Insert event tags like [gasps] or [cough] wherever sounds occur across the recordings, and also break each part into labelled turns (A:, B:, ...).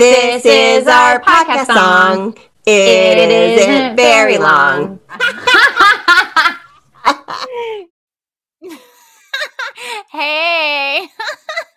A: This is our podcast song. It isn't very long. [laughs] [laughs]
B: hey. [laughs]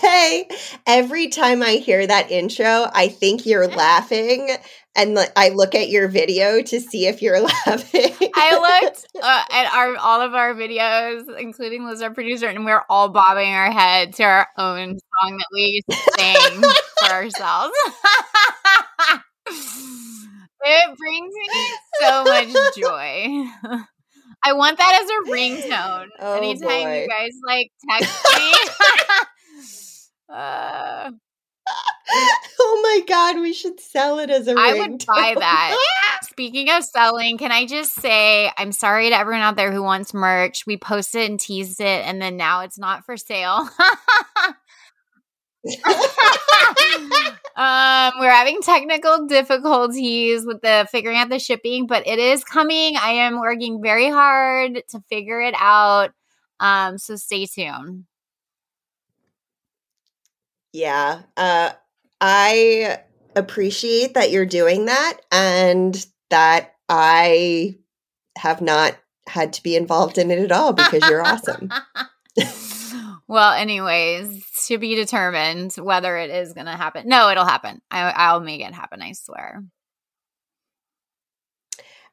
A: Hey, every time I hear that intro, I think you're laughing, and like, I look at your video to see if you're [laughs] laughing.
B: I looked uh, at our all of our videos, including Liz, our producer, and we're all bobbing our head to our own song that we sing for ourselves. [laughs] it brings me so much joy. [laughs] I want that as a ringtone.
A: Oh,
B: Anytime
A: boy.
B: you guys like text [laughs] me. [laughs] uh,
A: oh my god, we should sell it as a
B: I ringtone. I would buy that. [laughs] Speaking of selling, can I just say I'm sorry to everyone out there who wants merch. We posted and teased it, and then now it's not for sale. Um, we're having technical difficulties with the figuring out the shipping, but it is coming. I am working very hard to figure it out. Um, so stay tuned.
A: yeah, uh, I appreciate that you're doing that, and that I have not had to be involved in it at all because you're awesome. [laughs]
B: well, anyways, to be determined whether it is going to happen. No, it'll happen. I, I'll make it happen. I swear.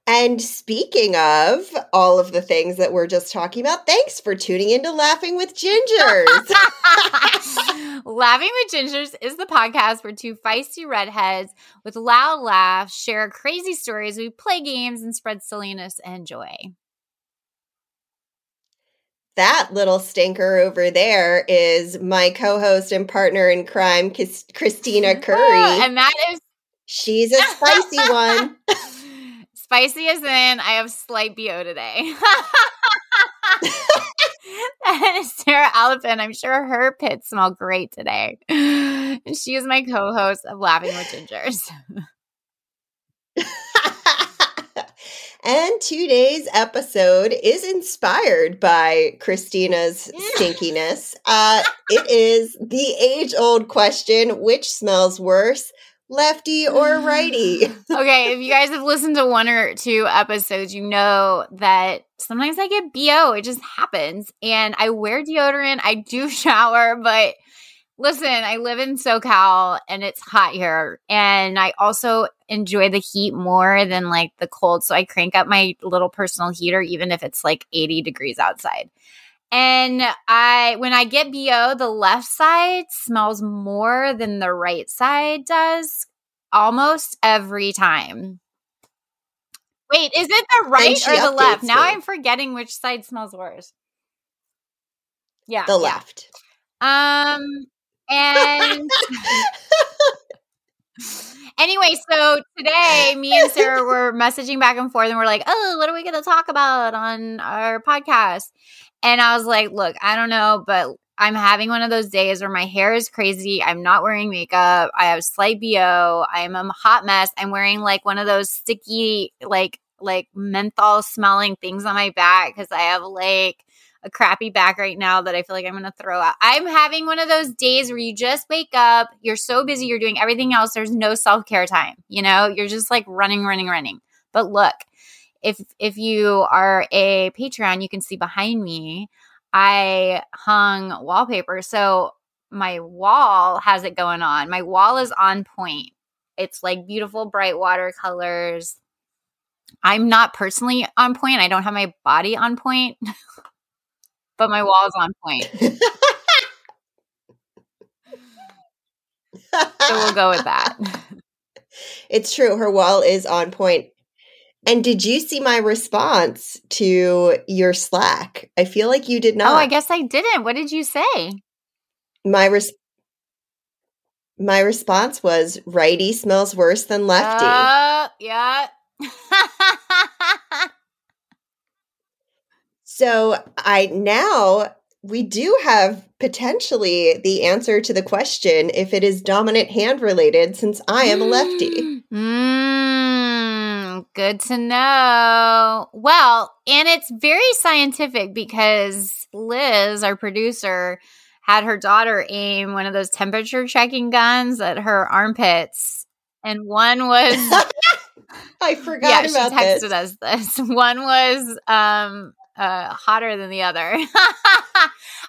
A: And speaking of all of the things that we're just talking about, thanks for tuning into Laughing with Gingers. [laughs] [laughs]
B: Laughing with Gingers is the podcast where two feisty redheads with loud laughs share crazy stories. We play games and spread silliness and joy.
A: That little stinker over there is my co-host and partner in crime, Christina [laughs] Curry.
B: Oh, and that is
A: She's a spicy one. [laughs]
B: Spicy as in I have slight BO today. and [laughs] Sarah Alipin, I'm sure her pits smell great today. And she is my co-host of Laughing with Gingers.
A: And today's episode is inspired by Christina's stinkiness. Uh, it is the age-old question: which smells worse, lefty or righty? [laughs]
B: okay, if you guys have listened to one or two episodes, you know that sometimes I get BO. It just happens. And I wear deodorant, I do [laughs] shower, but listen, I live in SoCal and it's hot here. And I also enjoy the heat more than like the cold. So I crank up my little personal heater, even if it's like 80 degrees outside. And I, when I get BO, the left side smells more than the right side does almost every time. Wait, is it the right or the left?
A: updates
B: Now. I'm forgetting which side smells worse. Yeah.
A: The
B: yeah.
A: left.
B: Um, and [laughs] [laughs] anyway, so today me and Sarah [laughs] were messaging back and forth and we're like, oh, what are we going to talk about on our podcast? And I was like, look, I don't know, but I'm having one of those days where my hair is crazy. I'm not wearing makeup. I have slight BO. I'm a hot mess. I'm wearing like one of those sticky, like, like menthol smelling things on my back because I have like a crappy back right now that I feel like I'm going to throw out. I'm having one of those days where you just wake up, you're so busy, you're doing everything else, there's no self-care time. You know, you're just like running, running, running. But look, if if you are a Patreon, you can see behind me I hung wallpaper. So my wall has it going on. My wall is on point. It's like beautiful bright watercolors. I'm not personally on point. I don't have my body on point. [laughs] but my wall is on point. So we'll go with that. [laughs]
A: It's true. Her wall is on point. And did you see my response to your Slack? I feel like you did not.
B: Oh, I guess I didn't. What did you say?
A: my res- my response was righty smells worse than lefty.
B: Uh, yeah. [laughs]
A: so I now we do have potentially the answer to the question if it is dominant hand related since I am a lefty.
B: Mm, good to know. Well, and it's very scientific because Liz, our producer, had her daughter aim one of those temperature checking guns at her armpits, and one was [laughs]
A: I forgot
B: yeah, she texted
A: this.
B: us this. [laughs] One was um uh hotter than the other. [laughs]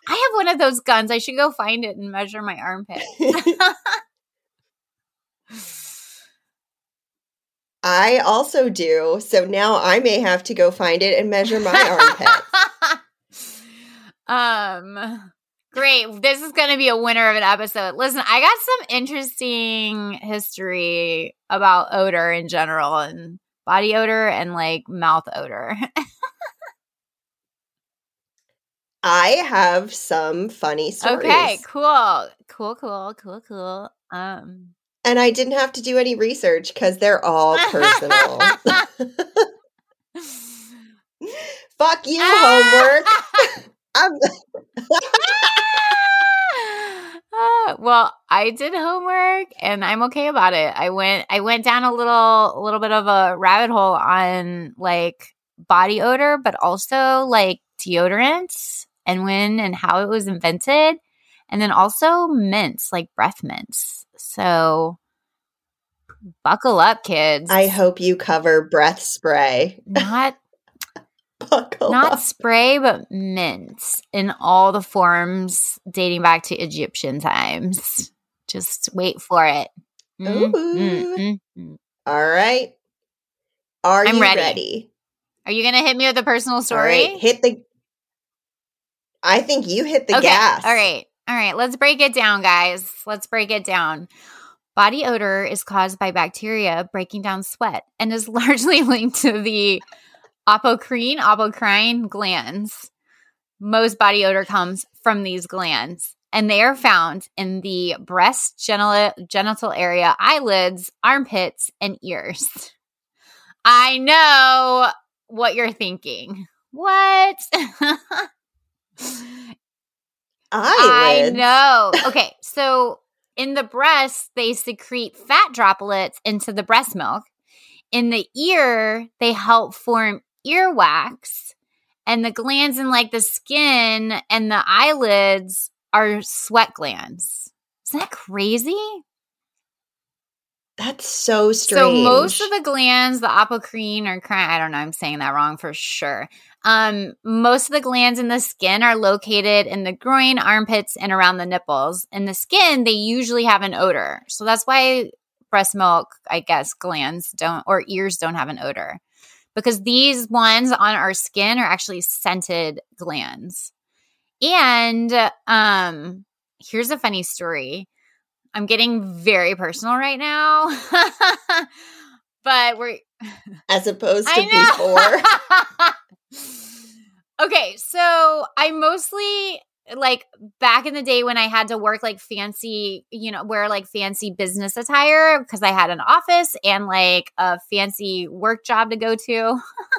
B: I have one of those guns. I should go find it and measure my armpit. [laughs]
A: I also do. So now I may have to go find it and measure my armpit. [laughs]
B: um great. This is going to be a winner of an episode. Listen, I got some interesting history about odor in general and body odor and like mouth odor.
A: I have some funny stories.
B: okay, cool. Cool, cool, cool, cool. Um
A: And I didn't have to do any research because they're all personal. [laughs] [laughs] Fuck you, homework. [laughs]
B: Well, I did homework and I'm okay about it. I went I went down a little a little bit of a rabbit hole on like body odor, but also like deodorants and when and how it was invented. And then also mints, like breath mints. So buckle up, kids.
A: I hope you cover breath spray.
B: not [laughs]
A: Buckle
B: not
A: up.
B: spray, but mints in all the forms dating back to Egyptian times. Just wait for it. Mm, mm.
A: All right. Are
B: I'm
A: you
B: ready.
A: ready?
B: Are you going to hit me with a personal story?
A: right. Hit the I think you hit the
B: okay.
A: gas.
B: All right. All right. Let's break it down, guys. Let's break it down. Body odor is caused by bacteria breaking down sweat and is [laughs] largely linked to the apocrine, apocrine glands. Most body odor comes from these glands, and they are found in the breast, genital, genital area, eyelids, armpits, and ears. [laughs] I know what you're thinking. What? [laughs] I know. Okay, so in the breast, they secrete fat droplets into the breast milk. In the ear, they help form earwax. And the glands in like the skin and the eyelids are sweat glands. Isn't that crazy?
A: That's so strange.
B: So most of the glands, the apocrine or crine, I don't know, I'm saying that wrong for sure. Um, most of the glands in the skin are located in the groin, armpits, and around the nipples. In the skin, they usually have an odor. So that's why breast milk, I guess, glands don't or ears don't have an odor. Because these ones on our skin are actually scented glands. And um, here's a funny story. I'm getting very personal right now. [laughs] but we're
A: as opposed to before. [laughs]
B: okay, so I mostly like back in the day when I had to work like fancy, you know, wear like fancy business attire because I had an office and like a fancy work job to go to [laughs]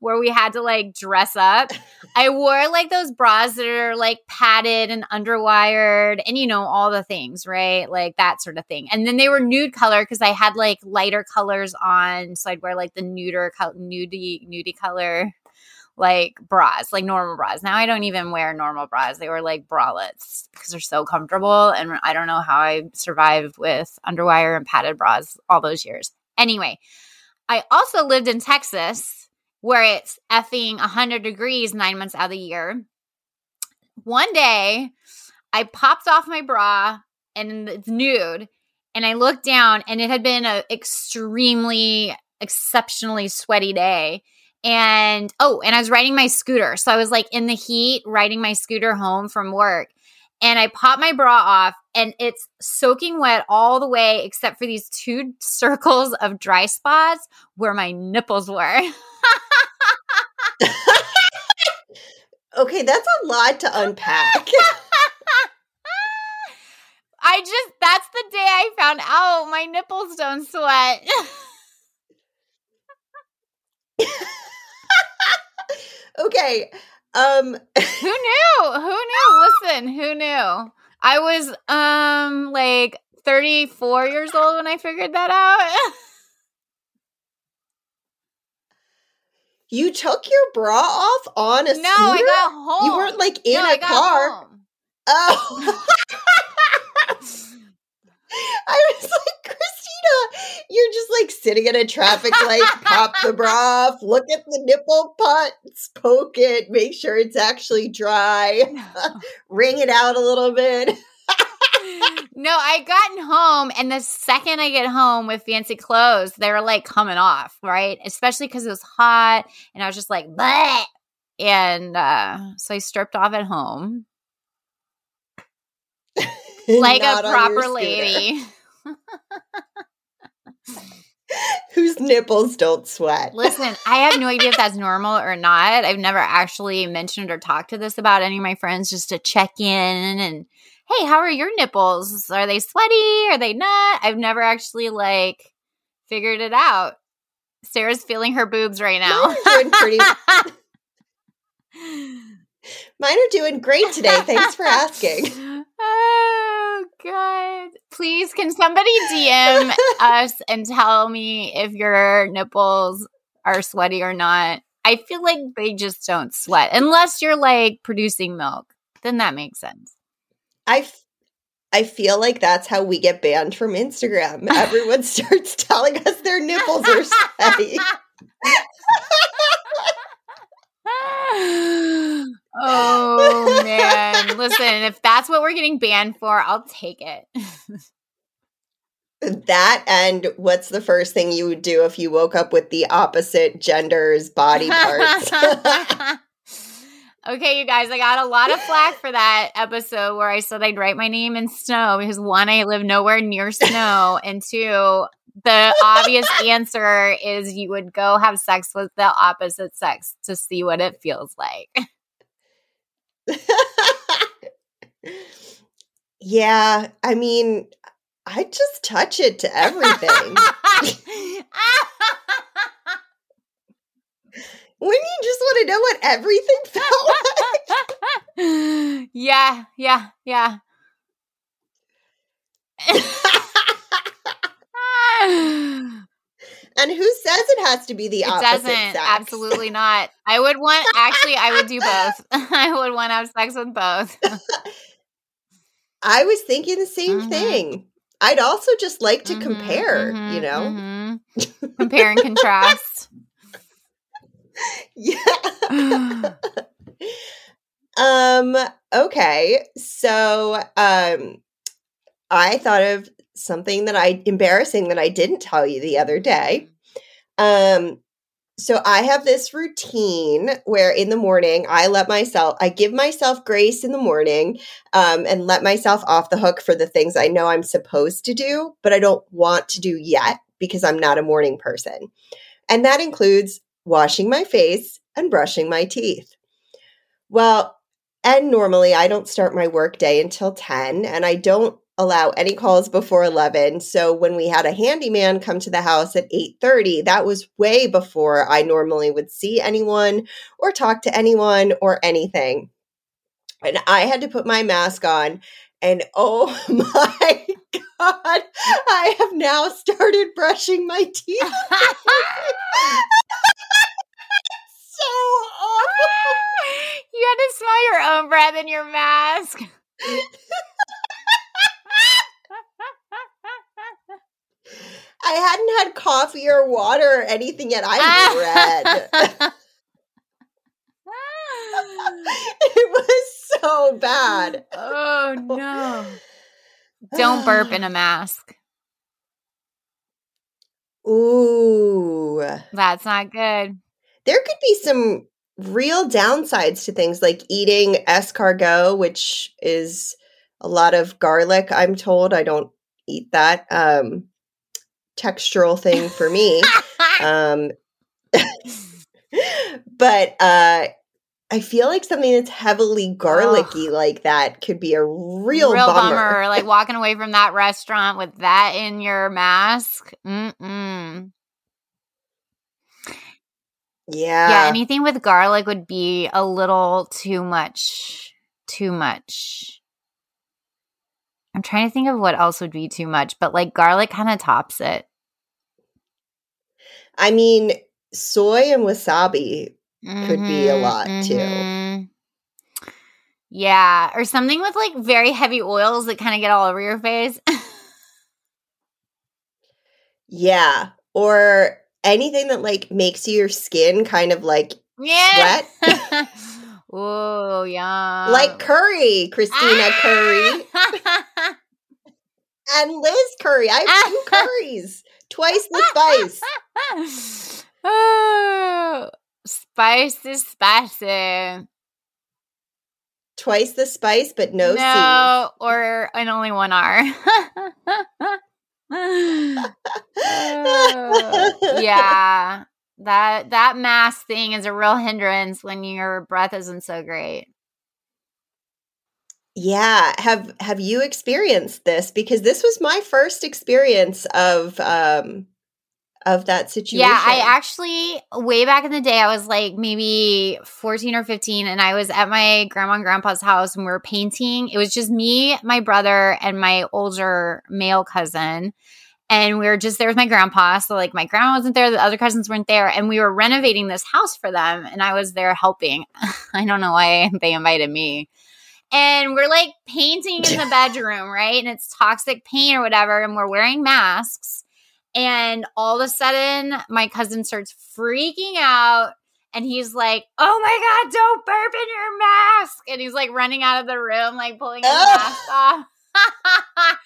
B: where we had to like dress up. I wore like those bras that are like padded and underwired and you know all the things, right? Like that sort of thing. And then they were nude color because I had like lighter colors on, so I'd wear like the nuder col- nudie nudie color like bras, like normal bras. Now I don't even wear normal bras. They were like bralettes because they're so comfortable and I don't know how I survived with underwire and padded bras all those years. Anyway, I also lived in Texas where it's effing 100 degrees nine months out of the year. One day, I popped off my bra and it's nude, and I looked down, and it had been an extremely, exceptionally sweaty day. And oh, and I was riding my scooter. So I was like in the heat riding my scooter home from work. And I popped my bra off and it's soaking wet all the way except for these two [laughs] circles of dry spots where my nipples were. [laughs]
A: okay, that's a lot to unpack. [laughs]
B: I just, that's the day I found out my nipples don't sweat.
A: okay. Um
B: who [laughs] knew? Who knew? Listen, who knew? I was um like 34 years old when I figured that out.
A: you took your bra off on a
B: no, I
A: scooter?
B: got home.
A: You weren't like in
B: no,
A: a
B: I got
A: car.
B: home.
A: Oh. [laughs] [laughs] I was like, Christina, you're just like sitting at a traffic light, [laughs] pop the bra off, look at the nipple putts, poke it, make sure it's actually dry, [laughs] wring it out a little bit. [laughs]
B: no, I gotten home, and the second I get home with fancy clothes, they're like coming off, right? Especially because it was hot, and I was just like, Bleh! and uh, so I stripped off at home like a proper lady. [laughs]
A: Whose nipples don't sweat.
B: Listen, I have no idea if that's normal or not. I've never actually mentioned or talked to this about any of my friends just to check in and hey, how are your nipples? Are they sweaty? Are they not? I've never actually like figured it out. Sarah's feeling her boobs right now.
A: Mine are doing pretty. [laughs] Mine are doing great today. Thanks for asking.
B: Oh [laughs] god. Please can somebody DM [laughs] us and tell me if your nipples are sweaty or not? I feel like they just don't sweat unless you're like producing milk. Then that makes sense.
A: I, f- I feel like that's how we get banned from Instagram. [laughs] Everyone starts telling us their nipples are sweaty. [laughs]
B: oh man. Listen, if that's what we're getting banned for, I'll take it. [laughs]
A: that and what's the first thing you would do if you woke up with the opposite gender's body parts? [laughs]
B: okay, you guys, I got a lot of flack for that episode where I said I'd write my name in snow because one, I live nowhere near snow, [laughs] and two, the obvious answer is you would go have sex with the opposite sex to see what it feels like.
A: Yeah, I mean, I just touch it to everything. Wouldn't you just want to know what everything [laughs] felt
B: like? [laughs] yeah, yeah, yeah. [laughs]
A: Ah, And who says it has to be the it opposite doesn't. Sex?
B: Absolutely not. I would want actually I would do both. [laughs] I would want to have sex with both. [laughs]
A: I was thinking the same mm-hmm. thing. I'd also just like to mm-hmm, compare, mm-hmm, you know?
B: Mm-hmm. [laughs] compare and contrast.
A: yeah. [sighs] um okay. So um I thought of something that I embarrassing that I didn't tell you the other day. Um so I have this routine where in the morning I let myself I give myself grace in the morning um, and let myself off the hook for the things I know I'm supposed to do, but I don't want to do yet because I'm not a morning person. And that includes washing my face and brushing my teeth. Well, and normally I don't start my work day until 10 and I don't allow any calls before 11 so when we had a handyman come to the house at 8:30 that was way before I normally would see anyone or talk to anyone or anything. And I had to put my mask on and [laughs] oh my god I have now started brushing my teeth. [laughs] So awful. [laughs]
B: You had to smell your own breath in your mask
A: I hadn't had coffee or water or anything yet. I'm red. [laughs] it was so bad. [laughs]
B: Oh no. Don't burp in a [sighs] mask.
A: Ooh.
B: That's not good.
A: There could be some real downsides to things like eating escargot, which is a lot of garlic, I'm told. I don't eat that. Um, textural thing for me. [laughs] um, [laughs] but uh, I feel like something that's heavily garlicky oh. like that could be a real, real bummer. bummer.
B: Like [laughs] walking away from that restaurant with that in your mask. Mm-mm.
A: Yeah.
B: Yeah, anything with garlic would be a little too much. Too much. I'm trying to think of what else would be too much, but like garlic kind of tops it.
A: I mean, soy and wasabi mm-hmm, could be a mm-hmm, lot mm-hmm. too.
B: Yeah, or something with like very heavy oils that kind of get all over your face. [laughs]
A: yeah, or anything that like makes your skin kind of like
B: yeah.
A: sweat. [laughs]
B: oh, yeah.
A: like curry, Christina Curry. [laughs] and Liz Curry. I have two curries, twice the spice. [laughs]
B: oh, spice is spicy.
A: Twice the spice, but no,
B: no or and only one R. oh, [laughs] yeah, that that mask thing is a real hindrance when your breath isn't so great.
A: Yeah, have have you experienced this because this was my first experience of um of that situation.
B: Yeah, I actually way back in the day I was like maybe 14 or 15 and I was at my grandma and grandpa's house and we were painting. It was just me, my brother and my older male cousin and we were just there with my grandpa. So like my grandma wasn't there, the other cousins weren't there, and we were renovating this house for them, and I was there helping. [laughs] I don't know why they invited me. And we're like painting in the [laughs] bedroom, right? And it's toxic paint or whatever, and we're wearing masks. And all of a sudden, my cousin starts freaking out. And he's like, Oh my God, don't burp in your mask. And he's like running out of the room, like pulling his mask off. [laughs]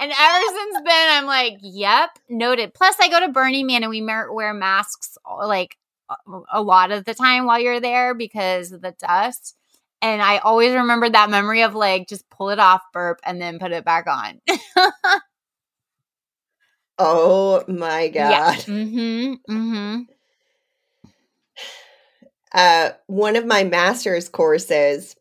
B: And ever since then, I'm like, yep, noted. Plus, I go to Burning Man and we wear masks like a lot of the time while you're there because of the dust. And I always remember that memory of like just pull it off, burp, and then put it back on. [laughs]
A: oh my god!
B: Yeah. Mm-hmm. Mm-hmm. [sighs]
A: Uh, one of my master's courses,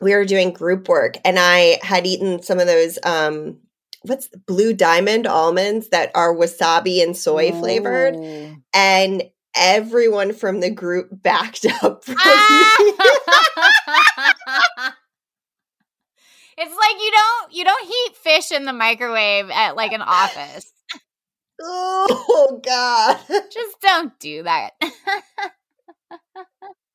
A: we were doing group work, and I had eaten some of those um, what's blue diamond almonds that are wasabi and soy flavored
B: Ooh.
A: and everyone from the group backed [laughs] up from
B: Ah! it's like you don't you don't heat fish in the microwave at like an office.
A: oh god
B: Just don't do that. [laughs]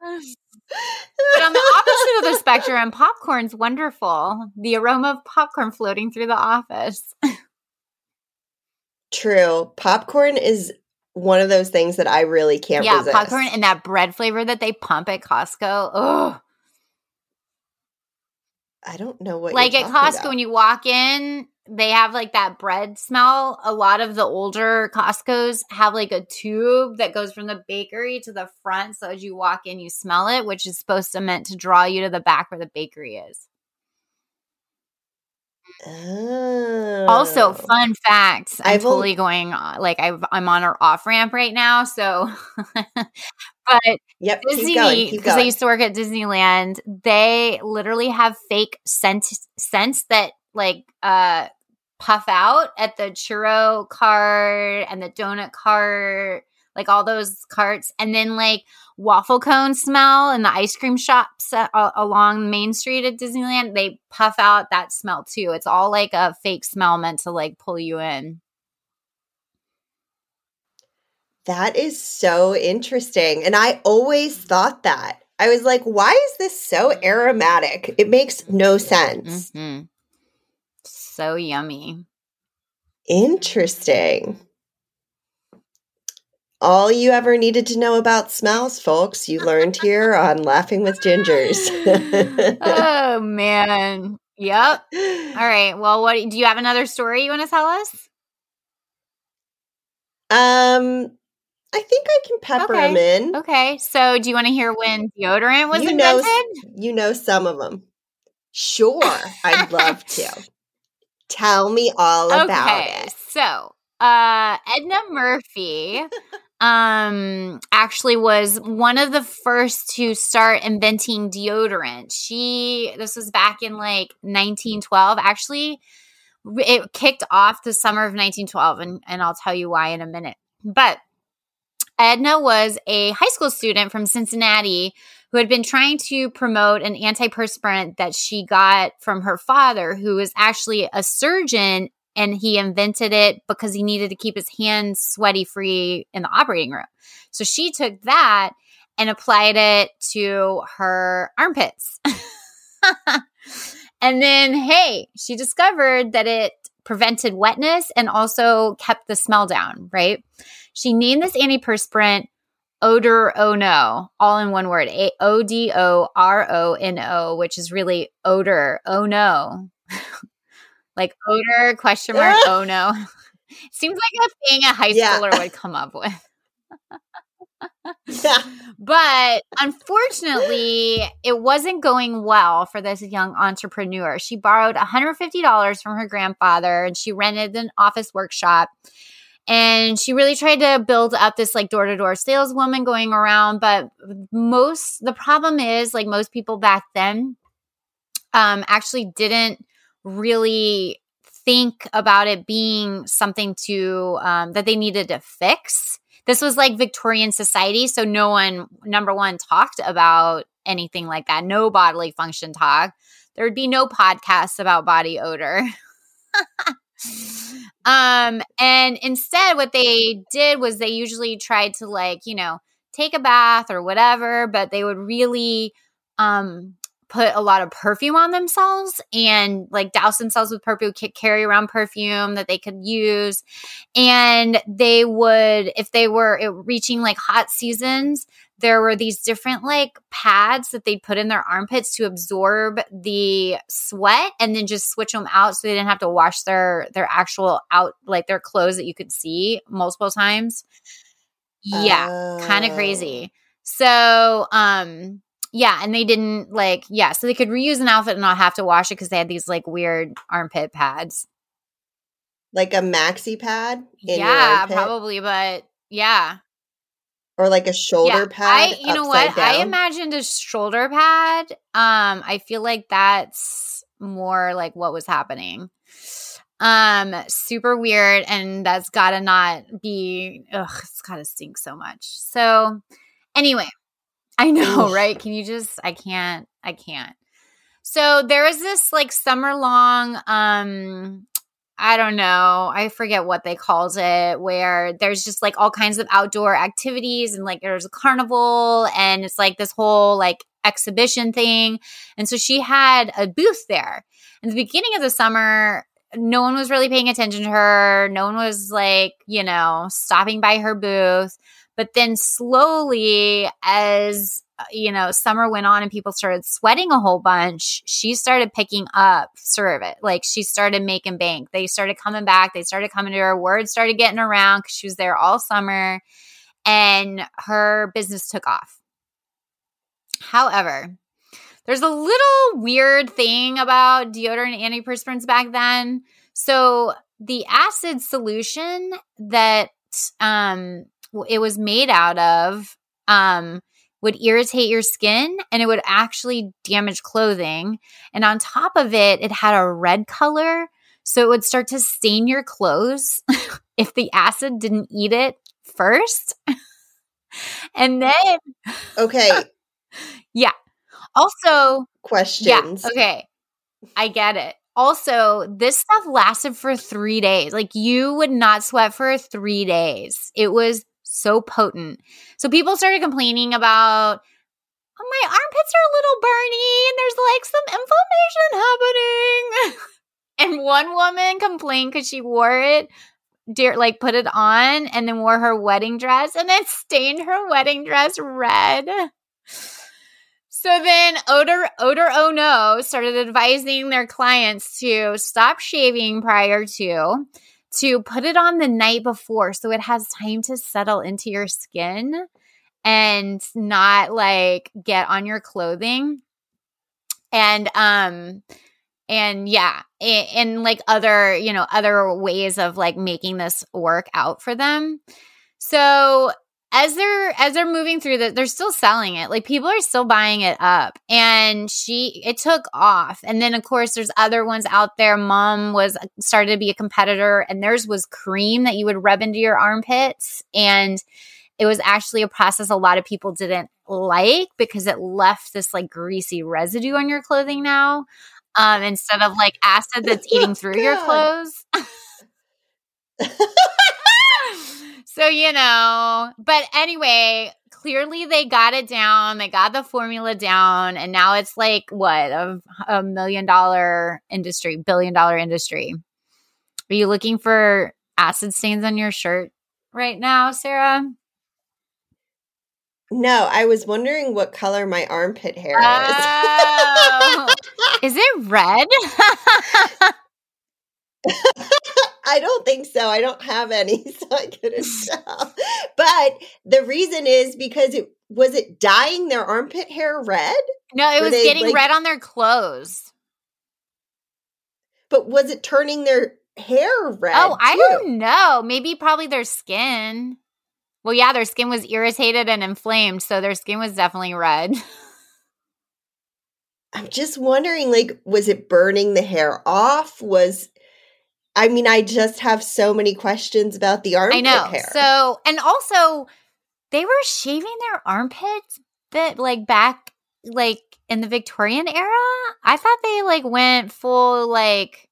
B: But on the opposite of the spectrum, popcorn's wonderful. The aroma of popcorn floating through the office.
A: true popcorn is one of those things that i really can't
B: yeah,
A: resist
B: popcorn and that bread flavor that they pump at Costco. Oh,
A: i don't know what
B: like at Costco
A: about.
B: when you walk in, they have like that bread smell. A lot of the older Costco's have like a tube that goes from the bakery to the front, so as you walk in, you smell it, which is supposed to meant to draw you to the back where the bakery is.
A: Oh.
B: Also, fun facts. I'm
A: I've
B: totally going uh, like I've, I'm on our off ramp right now. So, [laughs] but
A: yep
B: Disney,
A: keep going keep
B: because I used to work at Disneyland, they literally have fake scent scents that like uh puff out at the churro cart and the donut cart, like all those carts, and then like waffle cone smell in the ice cream shops uh, along Main Street at Disneyland. They puff out that smell too. It's all like a fake smell meant to like pull you in.
A: That is so interesting. And I always thought that. I was like, why is this so aromatic? It makes no sense.
B: Mhm. So yummy.
A: Interesting. All you ever needed to know about smells, folks, you learned here on Laughing with Gingers. [laughs]
B: oh man. Yep. All right. Well, what do you have another story you want to tell us?
A: um, I think I can pepper
B: Okay.
A: them in.
B: Okay. So, do you want to hear when deodorant was
A: You know,
B: invented?
A: you know some of them. Sure, I'd love [laughs] to. Tell me all about it.
B: So, uh Edna Murphy um actually was one of the first to start inventing deodorant. She this was back in like 1912. Actually, it kicked off the summer of 1912 and and I'll tell you why in a minute. But Edna was a high school student from Cincinnati who had been trying to promote an antiperspirant that she got from her father, who was actually a surgeon and he invented it because he needed to keep his hands sweaty free in the operating room. So she took that and applied it to her armpits. [laughs] and then, hey, she discovered that it prevented wetness and also kept the smell down, right? She named this antiperspirant odor oh no, all in one word, A O D O R O N O, which is really odor oh no. [laughs] like odor question mark oh no. [laughs] Seems like a thing a high schooler yeah. would come up with. [laughs] yeah. [laughs] But unfortunately, it wasn't going well for this young entrepreneur. She borrowed $150 from her grandfather and she rented an office workshop. And she really tried to build up this like door to door saleswoman going around. But most, the problem is like most people back then um, actually didn't really think about it being something to um, that they needed to fix this was like Victorian society. So no one, number one, talked about anything like that. No bodily function talk. There would be no podcasts about body odor. [laughs] um, and instead, what they did was they usually tried to, like, you know, take a bath or whatever, but they would really um put a lot of perfume on themselves and like douse themselves with perfume, carry around perfume that they could use. And they would, if they were reaching like hot seasons, there were these different like pads that they'd put in their armpits to absorb the sweat and then just switch them out so they didn't have to wash their their actual out like their clothes that you could see multiple times. Yeah, kind of crazy. Oh. So, um yeah, and they didn't like yeah, so they could reuse an outfit and not have to wash it because they had these like weird armpit pads.
A: Like a maxi pad?
B: yeah, probably, but yeah.
A: Or like a shoulder yeah, pad.
B: I you know what? Down. I imagined a shoulder pad. Um, I feel like that's more like what was happening. Um, super weird, and that's gotta not be ugh, it's gotta stink so much. So anyway, I know, right? Can you just I can't I can't. So there was this like summer long um I don't know. I forget what they called it, where there's just like all kinds of outdoor activities and like there's a carnival and it's like this whole like exhibition thing. And so she had a booth there. In the beginning of the summer, no one was really paying attention to her. No one was like, you know, stopping by her booth. But then slowly, as uh, you know, summer went on and people started sweating a whole bunch, she started picking up it. Like she started making bank. They started coming back. They started coming to her. Words started getting around because she was there all summer and her business took off. However, there's a little weird thing about deodorant antiperspirants back then. So the acid solution that um, it was made out of um, would irritate your skin and it would actually damage clothing. And on top of it, it had a red color. So it would start to stain your clothes [laughs] if the acid didn't eat it first. [laughs] and then.
A: Okay. [laughs]
B: yeah. Also,
A: questions.
B: Yeah. Okay. I get it. Also, this stuff lasted for three days. Like, you would not sweat for three days. It was so potent. So people started complaining about, oh, my armpits are a little burny and there's like some inflammation happening. [laughs] and one woman complained because she wore it, dear, like put it on and then wore her wedding dress and then [laughs] stained her wedding dress red. So then Odor Odor Oh No started advising their clients to stop shaving prior to to put it on the night before so it has time to settle into your skin and not like get on your clothing. And um and yeah and, and like other you know other ways of like making this work out for them. So as they're as they're moving through that they're still selling it. Like people are still buying it up. And she it took off. And then of course there's other ones out there. Mum was started to be a competitor and theirs was cream that you would rub into your armpits. And it was actually a process a lot of people didn't like because it left this like greasy residue on your clothing now um instead of like acid that's [laughs] eating through your clothes [laughs] [laughs] So, you know, but anyway, clearly they got it down. They got the formula down, and now it's like what a, a million dollar industry, billion dollar industry. Are you looking for acid stains on your shirt right now, Sarah?
A: No, I was wondering what color my armpit hair is.
B: Oh. [laughs] is it red? [laughs]
A: I don't think so. I don't have any, [laughs] so I couldn't [laughs] tell. But the reason is because it was it dyeing their armpit hair red?
B: no, it
A: Were
B: was
A: they,
B: getting
A: like-
B: red on their clothes.
A: But was it turning their hair oh, red?
B: Oh, I
A: too?
B: don't know. Maybe probably their skin. Well, yeah, their skin was irritated and inflamed, so their skin was definitely red. [laughs]
A: I'm just wondering, like, was it burning the hair off? Was I mean, I just have so many questions about the armpit
B: I know.
A: hair.
B: So, and also, they were shaving their armpits that like back like in the Victorian era. I thought they like went full like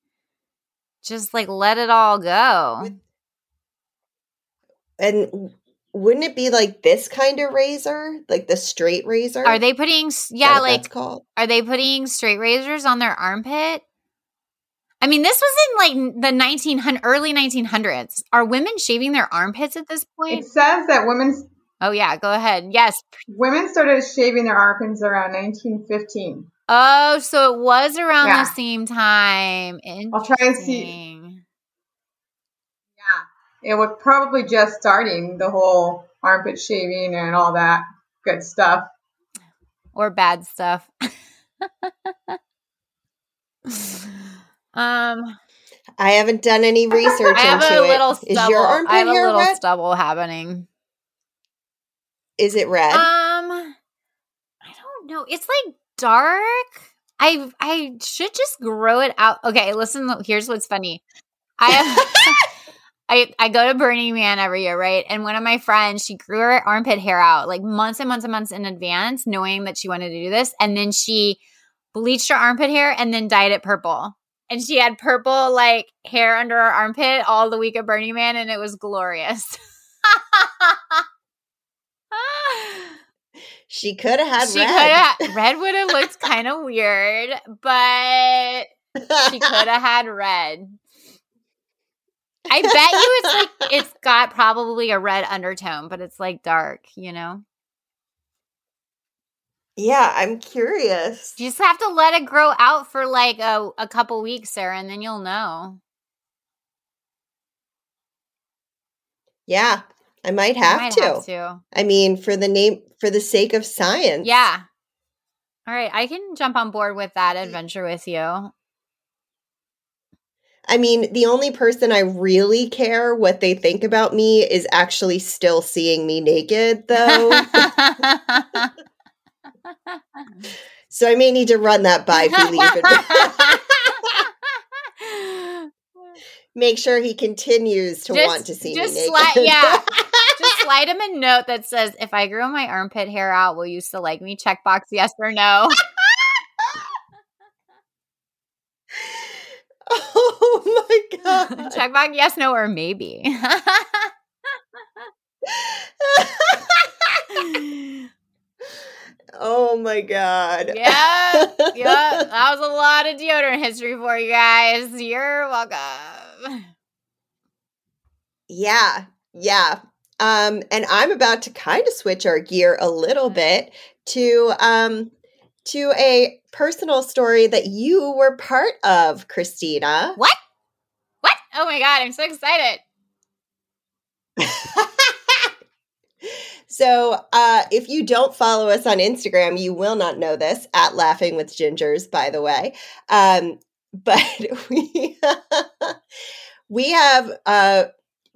B: just like let it all go.
A: And wouldn't it be like this kind of razor, like the straight razor?
B: Are they putting s-
A: Is that
B: yeah, like
A: called.
B: are they putting straight razors on their armpit? I mean, this was in like the 1900 early 1900s. Are women shaving their armpits at this point?
C: It says that women
B: oh yeah, go ahead. Yes.
C: women started shaving their armpits around 1915.
B: Oh, so it was around
C: Yeah.
B: the same time.
C: I'll try and see. Yeah, it was probably just starting the whole armpit shaving and all that good stuff.
B: or bad stuff. [laughs] um,
A: I haven't done any research [laughs]
B: I have
A: into
B: a little
A: it.
B: stubble.
A: Is your armpit
B: I have a
A: hair
B: little
A: red?
B: stubble happening.
A: Is it red?
B: Um, I don't know. It's like dark. I I should just grow it out. Okay, listen. Here's what's funny. I have. [laughs] [laughs] I, I go to Burning Man every year, right? And one of my friends, she grew her armpit hair out like months and months and months in advance, knowing that she wanted to do this. And then she bleached her armpit hair and then dyed it purple. And she had purple like hair under her armpit all the week of Burning Man, and it was glorious. [laughs]
A: she could have had
B: she
A: red.
B: red would have looked [laughs] kind of weird, but she could have [laughs] had red. I bet you it's like it's got probably a red undertone, but it's like dark, you know?
A: Yeah, I'm curious.
B: You just have to let it grow out for like a, a couple weeks, Sarah, and then you'll know.
A: Yeah, I might have
B: might
A: to.
B: have to.
A: I mean, for the name, for the sake of science.
B: Yeah. All right, I can jump on board with that adventure with you.
A: I mean, the only person I really care what they think about me is actually still seeing me naked, though. [laughs] [laughs] [laughs] [laughs] so I may need to run that by Philippe [laughs] make sure he continues to
B: Just-
A: want to see
B: just
A: me naked.
B: slide- yeah. [laughs] Just slide him a note that says, "If I grow my armpit hair out, will you still like me?" Checkbox yes or no.
A: oh my god.
B: Checkbox yes, no, or maybe.
A: Oh my god.
B: yeah, yeah. [laughs] That was a lot of deodorant history for you guys. You're welcome.
A: Yeah. Yeah. Um, and I'm about to kind of switch our gear a little bit to um to a personal story that you were part of, Christina.
B: What? What? Oh my god, I'm so excited. [laughs]
A: so uh if you don't follow us on Instagram, you will not know this at Laughing with Gingers, by the way. Um, [laughs] but we we have a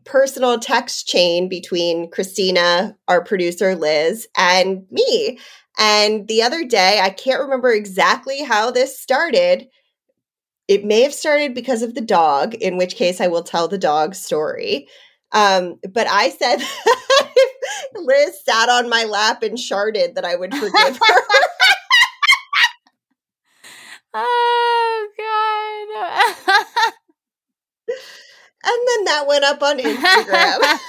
A: personal text chain between Christina, our producer Liz, and me. And the other day, I can't remember exactly how this started. It may have started because of the dog, in which case I will tell the dog story. Um, but I said if [laughs] Liz sat on my lap and sharded that I would [laughs] forgive her.
B: Oh god. [laughs]
A: and then that went up on Instagram.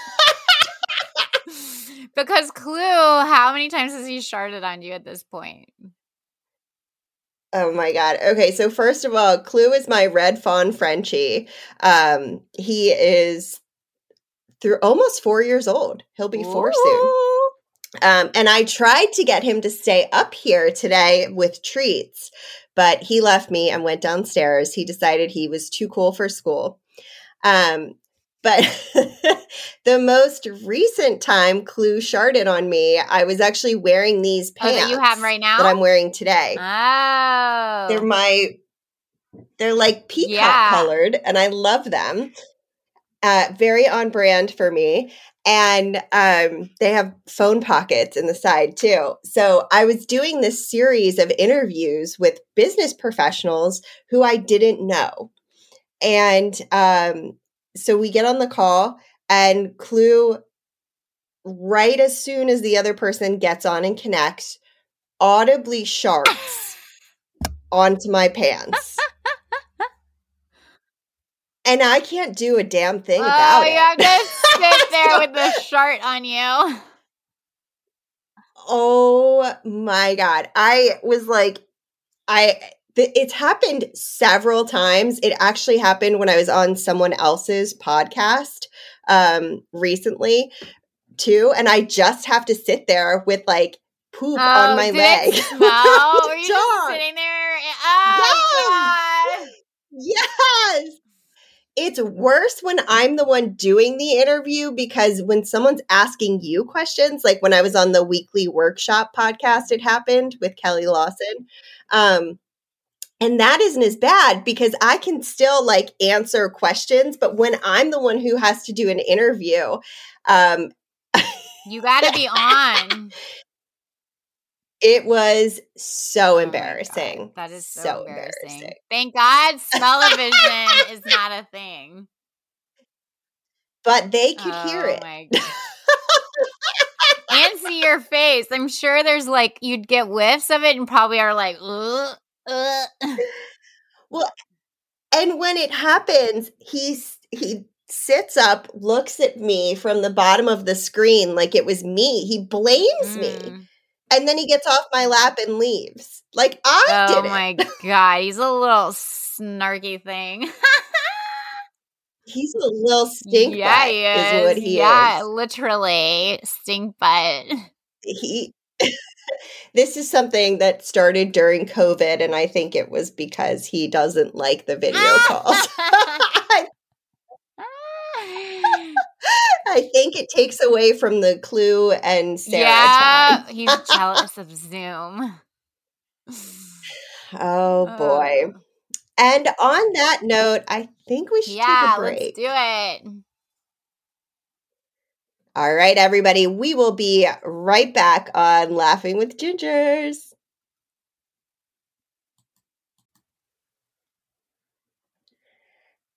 B: Because Clue, how many times has he sharded on you at this point?
A: Oh my god. Okay, so first of all, Clue is my red fawn Frenchie. Um, he is through almost four years old. He'll be four soon. Um, and I tried to get him to stay up here today with treats, but he left me and went downstairs. He decided he was too cool for school. Um, but [laughs] the most recent time Clue sharded on me, I was actually wearing these
B: Oh,
A: pants
B: that you have right now?
A: that I'm wearing today.
B: Oh.
A: They're my they're like peacock
B: Yeah.
A: colored and I love them. Uh very on brand for me. And um they have phone pockets in the side too. So I was doing this series of interviews with business professionals who I didn't know. And um so we get on the call and Clue right as soon as the other person gets on and connects audibly sharts [laughs] onto my pants. And I can't do a damn thing about it.
B: oh,
A: about
B: you have to sit there with the shirt on you.
A: Oh my god. I was like I it's happened several times. It actually happened when I was on someone else's podcast um recently too and I just have to sit there with like poop on my
B: Oh,
A: leg. [laughs]
B: Were you just sitting there? Oh, God.
A: Yes. It's worse when I'm the one doing the interview because when someone's asking you questions, like when I was on the weekly workshop podcast, it happened with Kelly Lawson. Um, and that isn't as bad because I can still like answer questions, but when I'm the one who has to do an interview, um,
B: You got to be [laughs] on.
A: It was so
B: Oh
A: embarrassing.
B: That is so,
A: So
B: embarrassing.
A: embarrassing.
B: Thank God smell-o-vision [laughs] is not a thing.
A: But they could hear
B: Oh
A: it.
B: my God. [laughs] and see your face. I'm sure there's like you'd get whiffs of it and probably are like, ugh, ugh.
A: And when it happens, he's he sits up, looks at me from the bottom of the screen like it was me. He blames me.
B: Mm.
A: And then he gets off my lap and leaves. Like I
B: Oh
A: did it.
B: my god, he's a little snarky thing. [laughs]
A: He's a little stink
B: yeah,
A: butt,
B: he
A: is.
B: is.
A: what he is.
B: yeah,
A: is.
B: literally stink butt.
A: He [laughs] this is something that started during COVID, and I think it was because he doesn't like the video [laughs] calls. I think it takes away from the clue and Sarah
B: yeah,
A: time.
B: he's jealous of Zoom. [sighs]
A: Oh boy.
B: Oh.
A: And on that note, I think we should
B: Yeah,
A: take a
B: let's do it.
A: All right, everybody. We will be right back on Laughing with Gingers.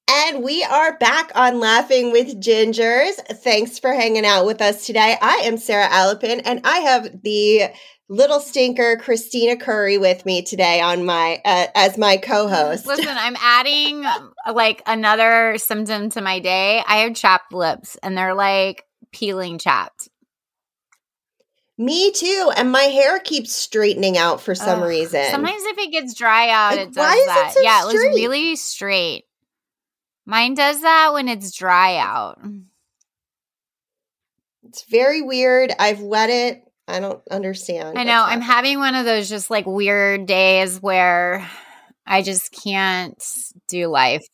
A: And we are back on Laughing with Gingers. Thanks for hanging out with us today. I am Sarah Alapin, and I have the little stinker Christina Curry with me today on my uh, as my co-host.
B: Listen, I'm adding like another symptom to my day. I have chapped lips and they're like peeling chapped.
A: Me too. And my hair keeps straightening out for some
B: Ugh.
A: reason.
B: Sometimes if it gets dry out,
A: Like,
B: it does
A: is it
B: that.
A: so
B: yeah, it was
A: straight?
B: really straight. Mine does that when it's dry out.
A: It's very weird. I've wet it. I don't understand.
B: I know. I'm having one of those just like weird days where I just can't do life.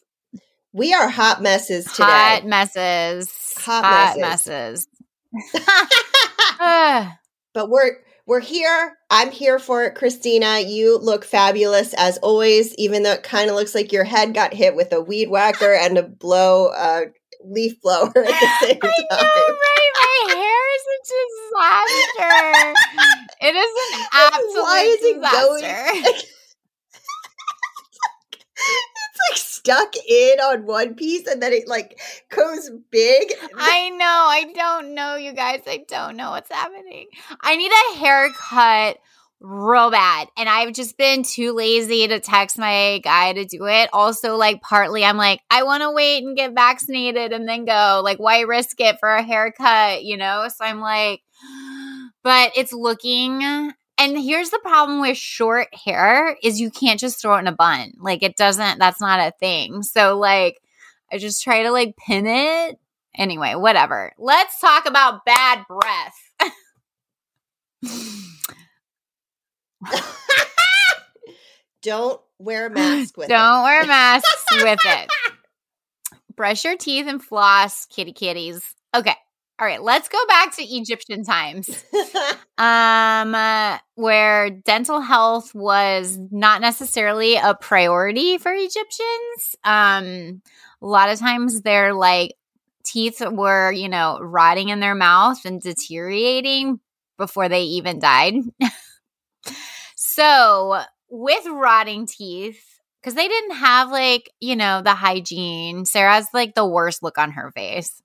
A: We are hot messes today.
B: Hot messes.
A: Hot
B: Hot,
A: messes.
B: messes. [laughs] [laughs]
A: But we're we're here. I'm here for it, Christina. You look fabulous as always, even though it kind of looks like your head got hit with a weed whacker [laughs] and a blow uh leaf blower at the [laughs] same
B: I
A: time.
B: know, right? My hair is a disaster. it is an absolute [laughs]
A: Why is it
B: disaster.
A: It's like stuck in on one piece and then it like goes big.
B: I know. I don't know, you guys. I don't know what's happening. I need a haircut real bad. And I've just been too lazy to text my guy to do it. Also, like, partly I'm like, I want to wait and get vaccinated and then go. Like, why risk it for a haircut, you know? So I'm like, but it's looking. And here's the problem with short hair is you can't just throw it in a bun. Like it doesn't that's not a thing. So like I just try to like pin it. Anyway, whatever. Let's talk about bad breath. [laughs]
A: Don't wear a mask with it.
B: Don't
A: it.
B: wear masks with it. [laughs] Brush your teeth and floss, kitty kitties. Okay. All right, let's go back to Egyptian times. Um uh, where dental health was not necessarily a priority for Egyptians. Um a lot of times their like teeth were, you know, rotting in their mouth and deteriorating before they even died. [laughs] so, with rotting teeth, because they didn't have like, you know, the hygiene, Sarah's like the worst look on her face.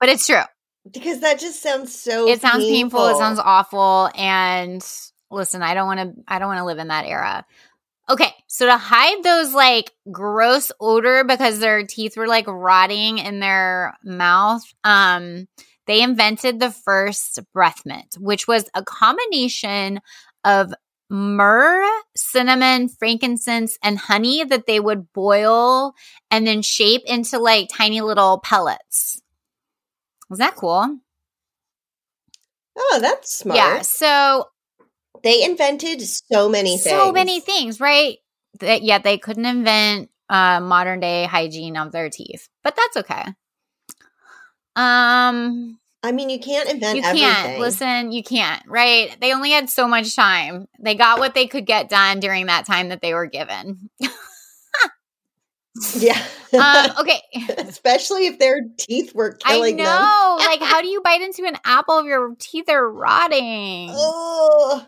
B: But it's true.
A: because that just sounds so
B: It sounds painful. It sounds awful. And listen, I don't want to. I don't want to live in that era. Okay, so to hide those like gross odor because their teeth were like rotting in their mouth, um, they invented the first breath mint, which was a combination of myrrh, cinnamon, frankincense, and honey that they would boil and then shape into like tiny little pellets. Was that cool?
A: Oh, that's smart.
B: Yeah. So
A: They invented so many things.
B: so many things, right? That yet they couldn't invent uh, modern day hygiene of their teeth, but that's okay. Um,
A: I mean, you can't invent
B: you
A: everything.
B: can't listen. You can't, right? They only had so much time. They got what they could get done during that time that they were given. [laughs]
A: Yeah.
B: Um, [laughs] okay.
A: Especially if their teeth were killing them.
B: I know. [laughs] like, how do you bite into an apple if your teeth are rotting?
A: Oh.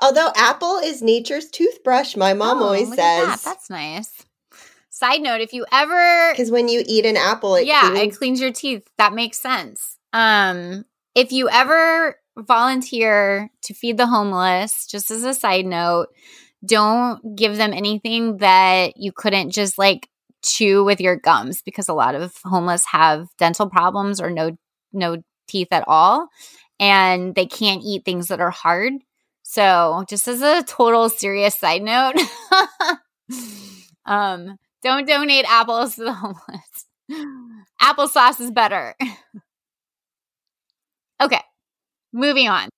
A: Although apple is nature's toothbrush, my mom
B: Oh,
A: always
B: at that.
A: says.
B: That's nice. Side note: If you ever
A: Because when you eat an apple, it
B: yeah,
A: cleans-
B: it cleans your teeth. That makes sense. Um, if you ever volunteer to feed the homeless, just as a side note, don't give them anything that you couldn't just like chew with your gums because a lot of homeless have dental problems or no no teeth at all and they can't eat things that are hard. So, just as a total serious side note, [laughs] um don't donate apples to the [laughs] homeless. Applesauce is better. [laughs] okay. Moving on.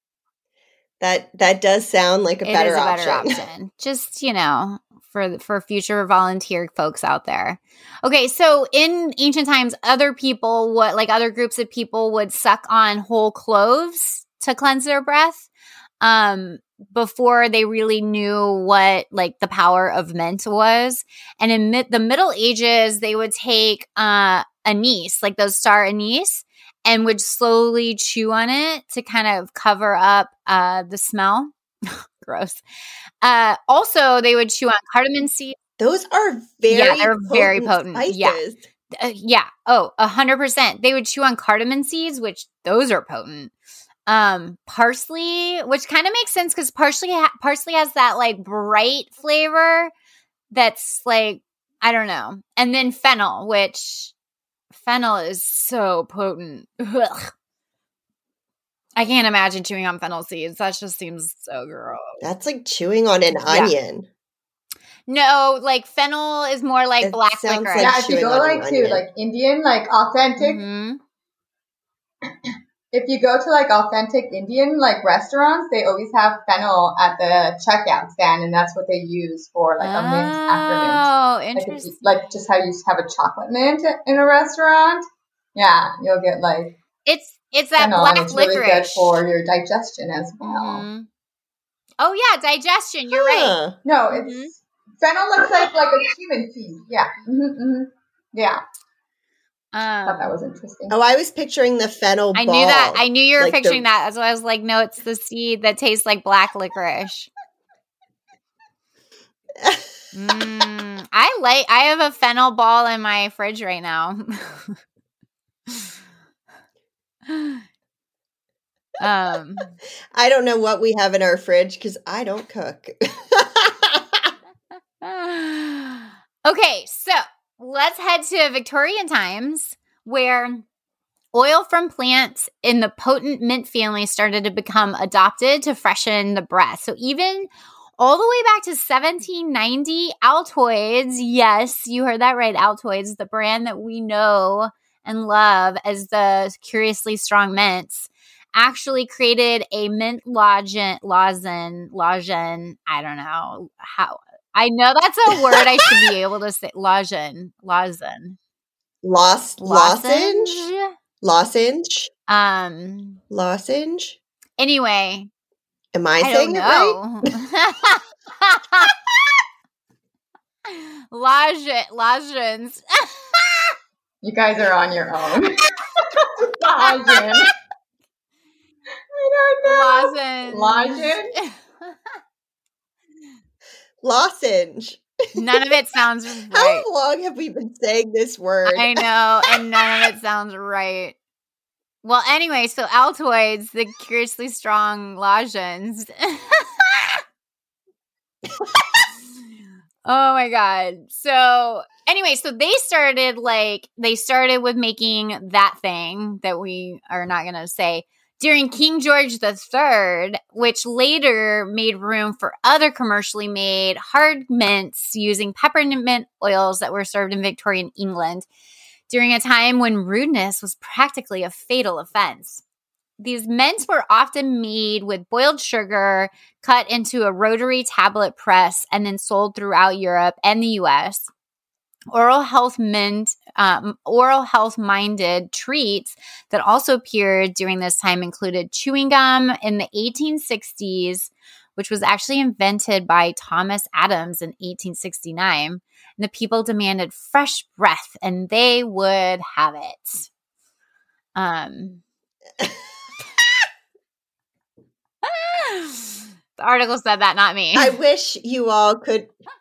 A: That that does sound like a
B: It
A: better
B: is a better
A: option. [laughs]
B: option. Just, you know, for for future volunteer folks out there. Okay, so in ancient times other people what like other groups of people would suck on whole cloves to cleanse their breath. Um before they really knew what like the power of mint was. And in mid- the Middle Ages, they would take uh, anise, like those star anise, and would slowly chew on it to kind of cover up uh, the smell. [laughs] Gross. Uh, also, they would chew on cardamom seeds.
A: Those are very
B: Yeah, they're very potent.
A: Spices.
B: Yeah. Uh, yeah. Oh, a hundred percent. They would chew on cardamom seeds, which those are potent. Um, parsley, which kind of makes sense because parsley ha- parsley has that like bright flavor that's like I don't know. And then fennel, which fennel is so potent. Ugh. I can't imagine chewing on fennel seeds. That just seems so gross.
A: That's like chewing on an
B: Yeah.
A: onion.
B: No, like fennel is more like
A: It
B: black
A: sounds
B: licorice.
A: like
C: yeah, if you
A: chewing
C: go like
A: an
C: to
A: onion.
C: like Indian, like authentic,
B: Mhm.
C: If you go to like authentic Indian like restaurants, they always have fennel at the checkout stand, and that's what they use for like a mint after mint.
B: Oh,
C: Like,
B: interesting.
C: you, like just how you have a chocolate mint in a restaurant. Yeah, you'll get like
B: It's it's that
C: fennel,
B: black
C: and it's really good for your digestion as well.
B: Mhm. Oh yeah, digestion. You're right.
C: No, it's fennel looks like like a cumin seed. Yeah, hmm hmm yeah. I thought that
B: Um,
C: was interesting.
A: Oh, I was picturing the fennel ball.
B: I
A: ball.
B: knew that. I knew you were
A: like the-
B: picturing that. That's why I was like, no, it's the seed that tastes like black licorice. Mm, [laughs] I like. I have a fennel ball in my fridge right now. [laughs] Um,
A: I don't know what we have in our fridge because I don't cook. [laughs]
B: okay, so let's head to Victorian times where oil from plants in the potent mint family started to become adopted to freshen the breath. So even all the way back to 1790, Altoids, yes, you heard that right, Altoids, the brand that we know and love as the curiously strong mints actually created a mint lozenge, lozenge, lozenge. I don't know how. I know that's a word I should be able to say. Lozenge, lozenge,
A: Lost lozenge, lozenge,
B: Um.
A: lozenge.
B: Anyway,
A: Am I,
B: I
A: saying
B: don't
A: it right?
B: know. [laughs] Lozenges, lozenges.
C: You guys are on your own. Lodging. I don't know.
B: Lozenge.
A: Lozenge.
B: None of it sounds [laughs] right.
A: How long have we been saying this word?
B: I know, and none of it sounds right. Well, anyway, so Altoids, the curiously strong lozenges. [laughs] oh my god. So anyway, so they started like they started with making that thing that we are not gonna say during King George III, which later made room for other commercially made hard mints using peppermint oils that were served in Victorian England during a time when rudeness was practically a fatal offense. These mints were often made with boiled sugar cut into a rotary tablet press and then sold throughout Europe and the US. Oral health mint, um, oral health minded treats that also appeared during this time included chewing gum in the 1860s, which was actually invented by Thomas Adams in 1869. And the people demanded fresh breath and they would have it. Um, [laughs] [laughs] the article said that, not me.
A: I wish you all could. [laughs]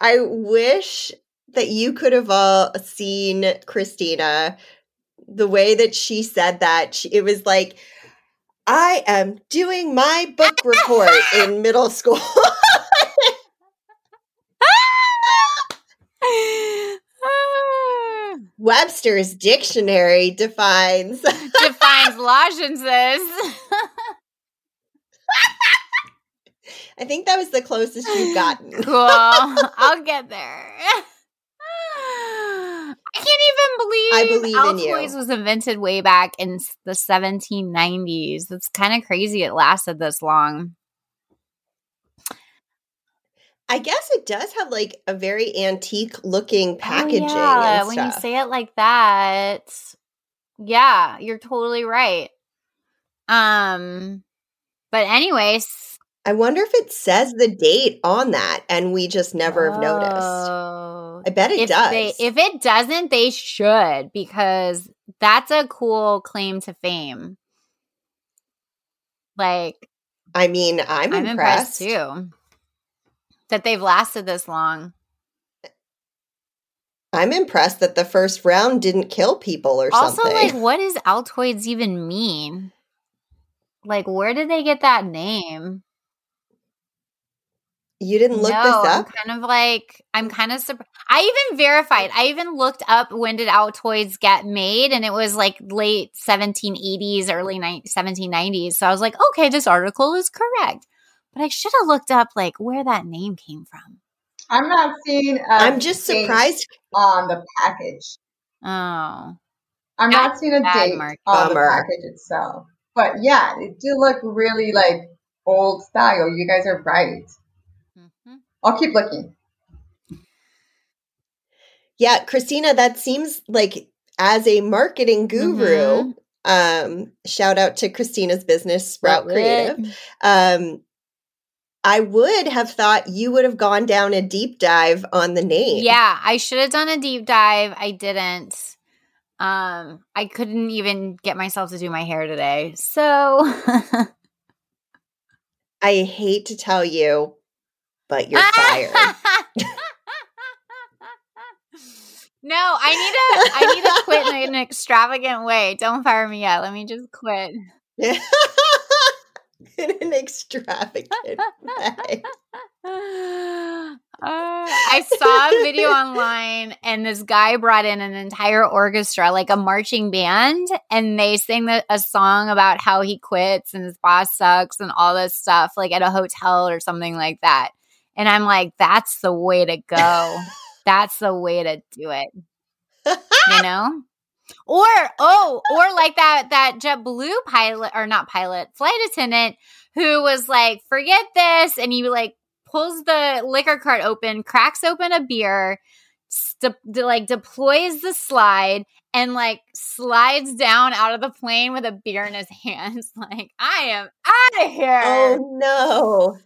A: I wish that you could have all seen Christina the way that she said that. She, it was like, I am doing my book report in middle school. [laughs] Webster's dictionary defines.
B: Defines lozenges. [laughs]
A: I think that was the closest you've gotten. [laughs]
B: cool. I'll get there. I can't even believe
A: I believe in you.
B: Altoids was invented way back in the 1790s. That's kind of crazy it lasted this long.
A: I guess it does have like a very antique looking packaging.
B: Oh, yeah. when you say it like that, yeah, you're totally right. Um, but anyways,
A: I wonder if it says the date on that and we just never have noticed.
B: Oh.
A: I bet it
B: if
A: does.
B: They, if it doesn't, they should because that's a cool claim to fame. Like
A: I mean, I'm,
B: I'm, impressed. too that they've lasted this long.
A: I'm impressed that the first round didn't kill people or
B: Also,
A: something.
B: Also, like, what does Altoids even mean? Like, where did they get that name?
A: You didn't look
B: no,
A: this
B: I'm kind of like I'm kind of surprised. I even verified. I even looked up when did Altoids get made, and it was like late 1780s, early ni- 1790s. So I was like, okay, this article is correct. But I should have looked up like where that name came from.
C: I'm not seeing. i
A: I'm just surprised.
C: on the package.
B: Oh,
C: I'm not seeing a date
B: Mark.
C: on
A: Bummer.
C: the package itself. But yeah, it do look really like old style. You guys are right. I'll keep looking.
A: Yeah, Christina, that seems like as a marketing guru,
B: Mm-hmm.
A: um, shout out to Christina's business, Sprout Creative. Um, I would have thought you would have gone down a deep dive on the name.
B: Yeah, I should have done a deep dive. I didn't. Um, I couldn't even get myself to do my hair today. So [laughs]
A: I hate to tell you, but you're fired. [laughs]
B: no, I need to I need to quit in an extravagant way. Don't fire me yet. Let me just quit. [laughs]
A: in an extravagant way. [laughs]
B: Uh, I saw a video online, and this guy brought in an entire orchestra, like a marching band, and they sang the, a song about how he quits and his boss sucks and all this stuff, like at a hotel or something like that. And I'm like, that's the way to go. [laughs] that's the way to do it. You [laughs] know? Or oh, or like that that JetBlue pilot or not pilot, flight attendant who was like, "Forget this," and he like pulls the liquor cart open, cracks open a beer, st- de- like deploys the slide, and like slides down out of the plane with a beer in his [laughs] hands. Like, I am out of here.
A: Oh no.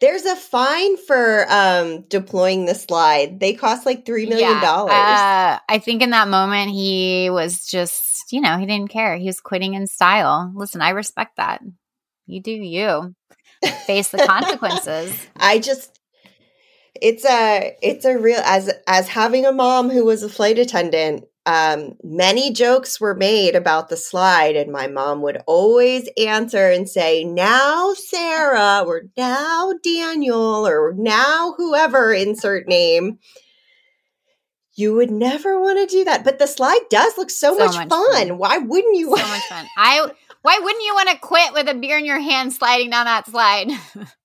A: There's a fine for um deploying the slide. They cost like three million dollars.
B: Uh, I think in that moment he was just, you know, he didn't care. He was quitting in style. Listen, I respect that. You do you. Face the consequences. [laughs]
A: I just it's a it's a real as as having a mom who was a flight attendant um, many jokes were made about the slide, and my mom would always answer and say, Now, Sarah, or now, Daniel, or now, whoever, insert name. You would never want to do that. But the slide does look so,
B: So
A: much,
B: much
A: fun.
B: fun.
A: Why wouldn't you?
B: So much fun. I why wouldn't you want to quit with a beer in your hand sliding down that slide? [laughs]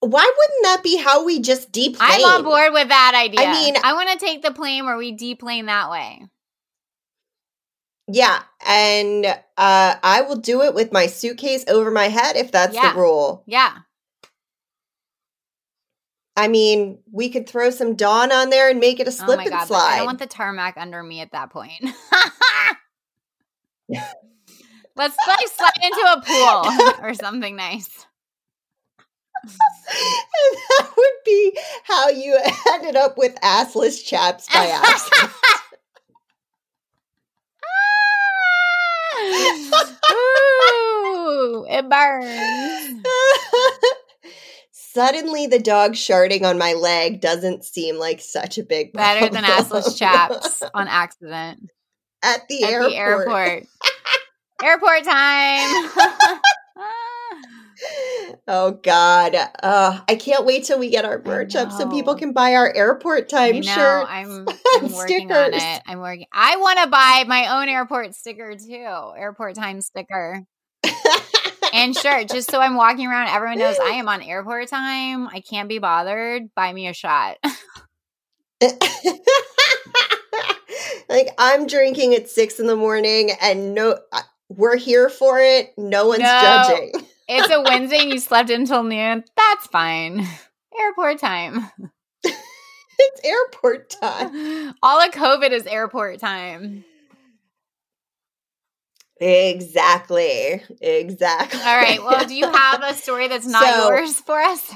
A: Why wouldn't that be how we just deplane?
B: I'm on board with that idea.
A: I mean-
B: I want to take the plane where we deplane that way.
A: Yeah, and uh, I will do it with my suitcase over my head if that's
B: Yeah.
A: the rule.
B: Yeah.
A: I mean, we could throw some Dawn on there and make it a slip
B: oh my
A: and
B: god,
A: slide.
B: I don't want the tarmac under me at that point. [laughs] [laughs] Let's like slide into a pool [laughs] or something nice.
A: And that would be how you ended up with assless chaps by accident. [laughs]
B: Ooh, it burns.
A: Suddenly, the dog sharding on my leg doesn't seem like such a big problem.
B: Better than assless chaps on accident
A: at the
B: at
A: airport.
B: the airport. airport time. [laughs] [laughs]
A: Oh God! Uh, I can't wait till we get our merch up so people can buy our airport time shirt.
B: I know.
A: shirts.
B: I'm, [laughs] I'm working on it. I'm working. I want to buy my own airport sticker too. Airport time sticker and shirt, just so I'm walking around. Everyone knows I am on airport time. I can't be bothered. Buy me a shot. [laughs]
A: like I'm drinking at six in the morning, and no, we're here for it. No one's
B: No.
A: judging.
B: It's a Wednesday and you slept until noon. That's fine. Airport time. [laughs]
A: It's airport time. [laughs]
B: All of COVID is airport time.
A: Exactly. Exactly.
B: All right. Well, do you [laughs] have a story that's not
A: So-
B: yours for us?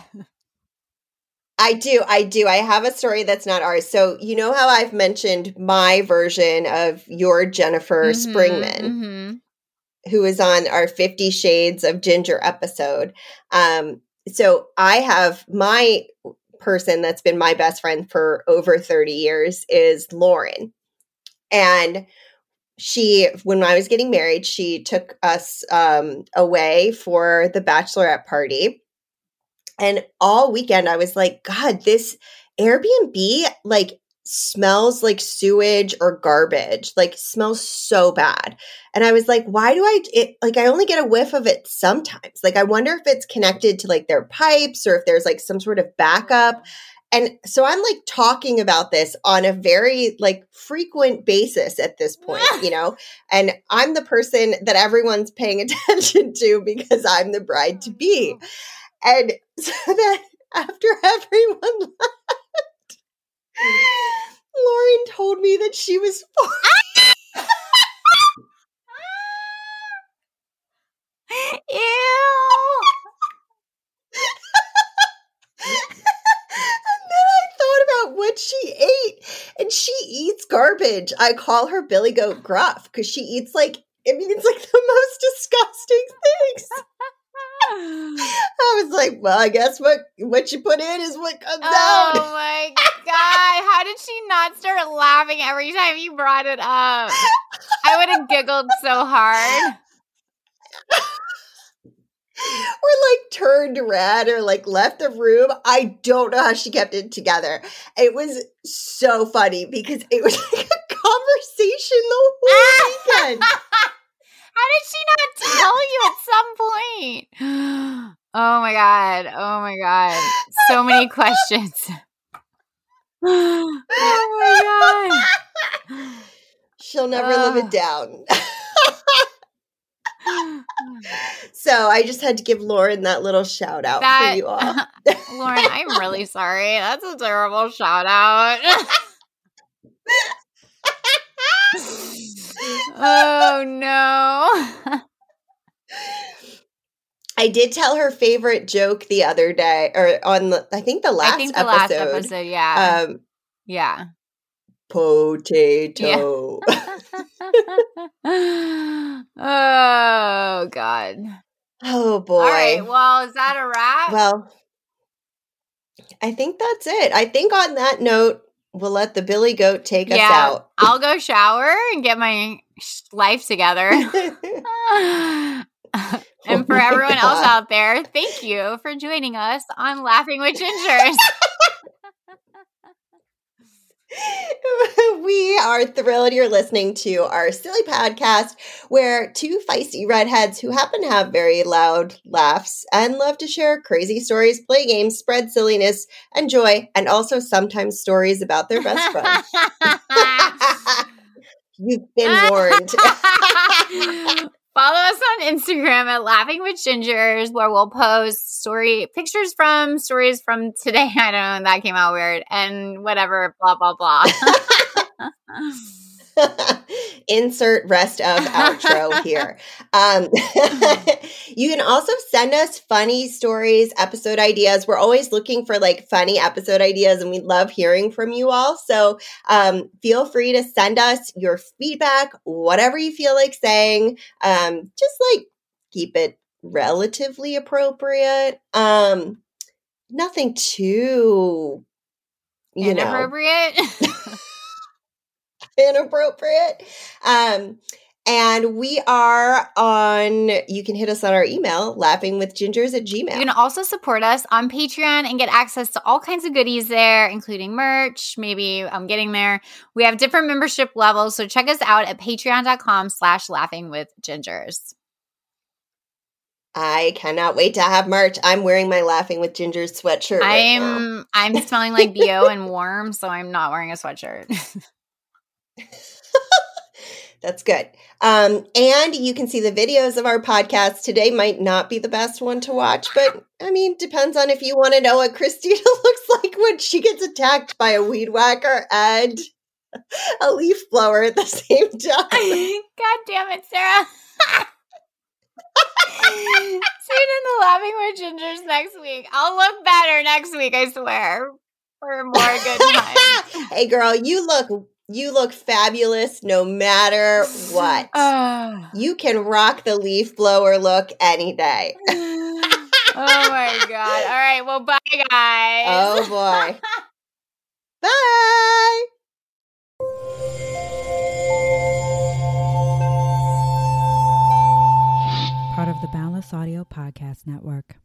A: I do. I do. I have a story that's not ours. So, you know how I've mentioned my version of your Jennifer
B: Mhm,
A: Springman,
B: mhm.
A: Who is on our 50 Shades of Ginger episode. Um, so, I have my person that's been my best friend for over 30 years is Lauren. And she, when I was getting married, she took us um, away for the bachelorette party. And all weekend, I was like, God, this Airbnb like smells like sewage or garbage, like smells so bad. And I was like, why do I, it, like, I only get a whiff of it sometimes. Like, I wonder if it's connected to like their pipes or if there's like some sort of backup. And so I'm like talking about this on a very like frequent basis at this point, [laughs] you know? And I'm the person that everyone's paying [laughs] attention to because I'm the bride to be. Oh, and [laughs] so then after everyone left, Lauren told me that she was [laughs] [laughs]
B: Ew.
A: and then I thought about what she ate, and she eats garbage. I call her Billy Goat Gruff because she eats like I mean, it's like the most disgusting things. [sighs] I was like, well, I guess what what you put in is what comes
B: Oh
A: out.
B: Oh my god! How did she not start laughing every time you brought it up? I would have giggled so hard. [laughs]
A: We're like turned red or like left the room. I don't know how she kept it together. It was so funny because it was [laughs] like a conversation the whole ah! weekend.
B: How did she not tell you at some point? [gasps] Oh my god. Oh my god. [laughs] So many questions. [laughs] oh my god. [laughs]
A: She'll never live it down. [sighs] so I just had to give Lauren that little shout out
B: That-
A: for you all.
B: Lauren, I'm really sorry. That's a terrible shout out. Oh no. [laughs]
A: I did tell her favorite joke the other day, or on the I think the last
B: I think the
A: episode.
B: last episode, yeah.
A: Um,
B: yeah.
A: potato. [laughs]
B: oh god.
A: oh boy.
B: All right. Well, is that a wrap?
A: Well, I think that's it. I think on that note, we'll let the Billy Goat take us out.
B: I'll go shower and get my life together. [laughs] [sighs] and for everyone else out there, thank you for joining us on Laughing with Gingers. [laughs] [laughs]
A: we are thrilled you're listening to our silly podcast where two feisty redheads who happen to have very loud laughs and love to share crazy stories, play games, spread silliness and joy, and also sometimes stories about their best friend. You've been warned. [laughs]
B: Follow us on Instagram at Laughing with Gingers, where we'll post story pictures from stories from today. [laughs] I don't know, that came out weird, and whatever, blah blah blah. [laughs] [laughs]
A: Insert rest of outro [laughs] here. Um, [laughs] you can also send us funny stories, episode ideas. We're always looking for like funny episode ideas, and we love hearing from you all. So um, feel free to send us your feedback, whatever you feel like saying. Um, just like keep it relatively appropriate. Um, nothing too, you know [laughs]
B: Inappropriate.
A: Um, and we are on, you can hit us on our email, laughingwithgingers at gmail.
B: You can also support us on Patreon and get access to all kinds of goodies there, including merch. Maybe I'm getting there. We have different membership levels, so check us out at patreon.com slash laughing with gingers.
A: I cannot wait to have merch. I'm wearing my Laughing with Gingers sweatshirt right now.
B: I'm I'm smelling like [laughs] BO and warm, so I'm not wearing a sweatshirt. [laughs] [laughs]
A: That's good. Um, and you can see the videos of our podcast. Today might not be the best one to watch, but I mean, depends on if you want to know what Christina [laughs] looks like when she gets attacked by a weed whacker and a leaf blower at the [laughs] same time.
B: God damn it, Sarah. Tune in to Laughing with Gingers next week. I'll look better next week, I swear. For more good times.
A: hey girl, you look you look fabulous no matter what.
B: oh [sighs]
A: You can rock the leaf blower look any day. [sighs]
B: Oh my god. All right. Well, bye guys.
A: Oh boy. [laughs] Bye.
D: part of the Boundless Audio Podcast Network.